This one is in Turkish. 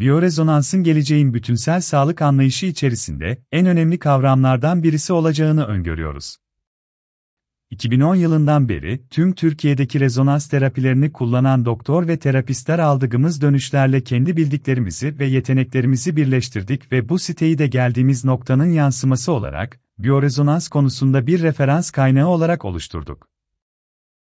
biyorezonansın geleceğin bütünsel sağlık anlayışı içerisinde en önemli kavramlardan birisi olacağını öngörüyoruz. 2010 yılından beri tüm Türkiye'deki rezonans terapilerini kullanan doktor ve terapistler aldığımız dönüşlerle kendi bildiklerimizi ve yeteneklerimizi birleştirdik ve bu siteyi de geldiğimiz noktanın yansıması olarak biyorezonans konusunda bir referans kaynağı olarak oluşturduk.